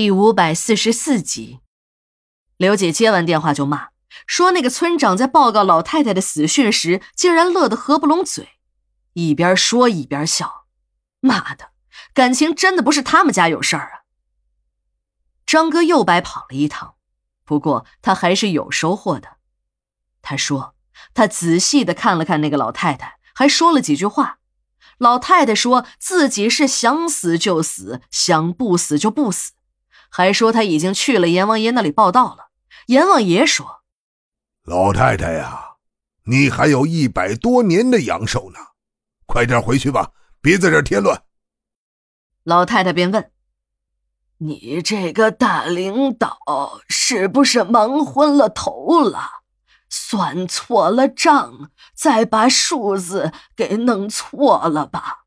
第五百四十四集，刘姐接完电话就骂，说那个村长在报告老太太的死讯时，竟然乐得合不拢嘴，一边说一边笑。妈的，感情真的不是他们家有事儿啊！张哥又白跑了一趟，不过他还是有收获的。他说他仔细的看了看那个老太太，还说了几句话。老太太说自己是想死就死，想不死就不死。还说他已经去了阎王爷那里报道了。阎王爷说：“老太太呀，你还有一百多年的阳寿呢，快点回去吧，别在这添乱。”老太太便问：“你这个大领导是不是忙昏了头了，算错了账，再把数字给弄错了吧？”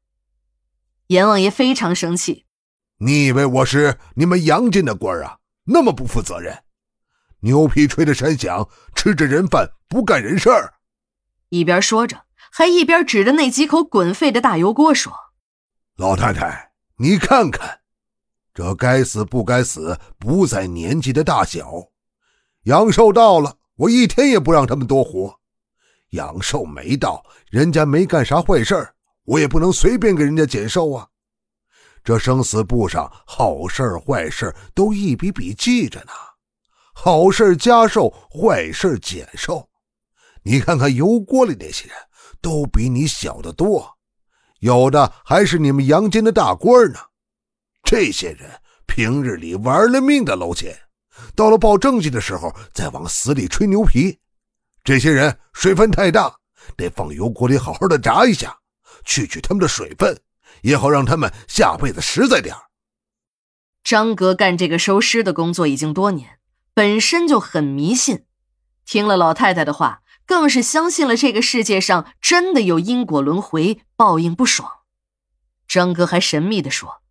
阎王爷非常生气。你以为我是你们杨家的官啊？那么不负责任，牛皮吹着山响，吃着人饭不干人事儿。一边说着，还一边指着那几口滚沸的大油锅说：“老太太，你看看，这该死不该死，不在年纪的大小。阳寿到了，我一天也不让他们多活；阳寿没到，人家没干啥坏事儿我也不能随便给人家减寿啊。”这生死簿上好事坏事都一笔笔记着呢，好事加寿，坏事减寿。你看看油锅里那些人，都比你小得多，有的还是你们阳间的大官呢。这些人平日里玩了命的捞钱，到了报政绩的时候再往死里吹牛皮。这些人水分太大，得放油锅里好好的炸一下，去去他们的水分。也好让他们下辈子实在点张哥干这个收尸的工作已经多年，本身就很迷信，听了老太太的话，更是相信了这个世界上真的有因果轮回，报应不爽。张哥还神秘的说，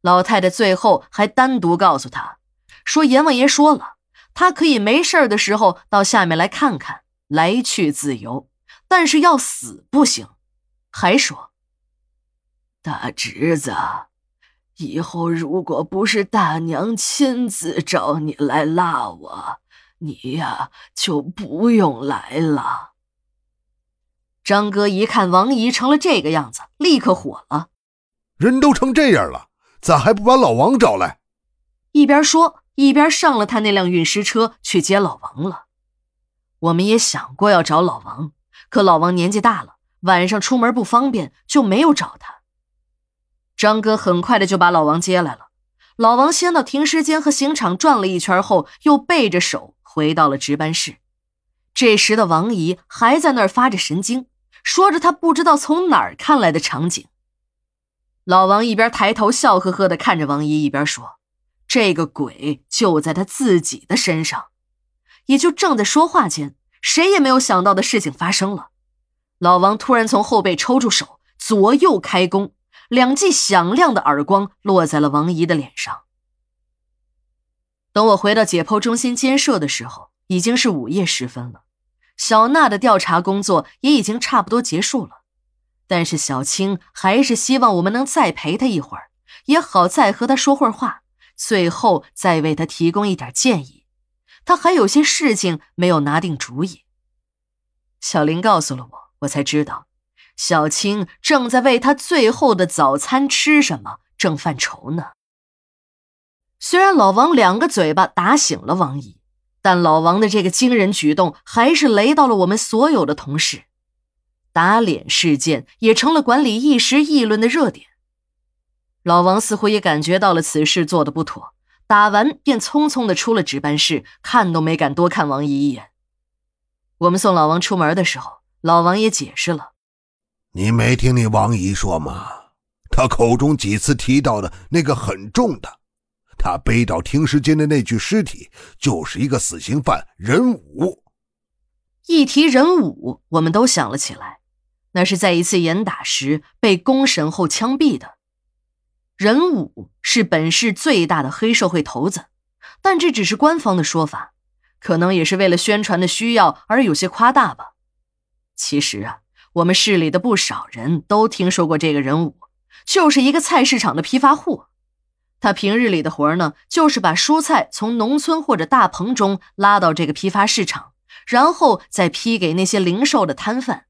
老太太最后还单独告诉他，说阎王爷说了，他可以没事的时候到下面来看看，来去自由，但是要死不行。还说。大侄子，以后如果不是大娘亲自找你来拉我，你呀就不用来了。张哥一看王姨成了这个样子，立刻火了：“人都成这样了，咋还不把老王找来？”一边说一边上了他那辆运尸车去接老王了。我们也想过要找老王，可老王年纪大了，晚上出门不方便，就没有找他。张哥很快的就把老王接来了。老王先到停尸间和刑场转了一圈后，又背着手回到了值班室。这时的王姨还在那儿发着神经，说着她不知道从哪儿看来的场景。老王一边抬头笑呵呵的看着王姨，一边说：“这个鬼就在他自己的身上。”也就正在说话间，谁也没有想到的事情发生了。老王突然从后背抽出手，左右开弓。两记响亮的耳光落在了王姨的脸上。等我回到解剖中心监舍的时候，已经是午夜时分了。小娜的调查工作也已经差不多结束了，但是小青还是希望我们能再陪她一会儿，也好再和她说会儿话，最后再为她提供一点建议。她还有些事情没有拿定主意。小林告诉了我，我才知道。小青正在为他最后的早餐吃什么正犯愁呢。虽然老王两个嘴巴打醒了王姨，但老王的这个惊人举动还是雷到了我们所有的同事。打脸事件也成了管理一时议论的热点。老王似乎也感觉到了此事做的不妥，打完便匆匆的出了值班室，看都没敢多看王姨一眼。我们送老王出门的时候，老王也解释了。你没听你王姨说吗？她口中几次提到的那个很重的，她背到停尸间的那具尸体，就是一个死刑犯任武。一提任武，我们都想了起来，那是在一次严打时被公审后枪毙的。任武是本市最大的黑社会头子，但这只是官方的说法，可能也是为了宣传的需要而有些夸大吧。其实啊。我们市里的不少人都听说过这个人物，就是一个菜市场的批发户。他平日里的活呢，就是把蔬菜从农村或者大棚中拉到这个批发市场，然后再批给那些零售的摊贩。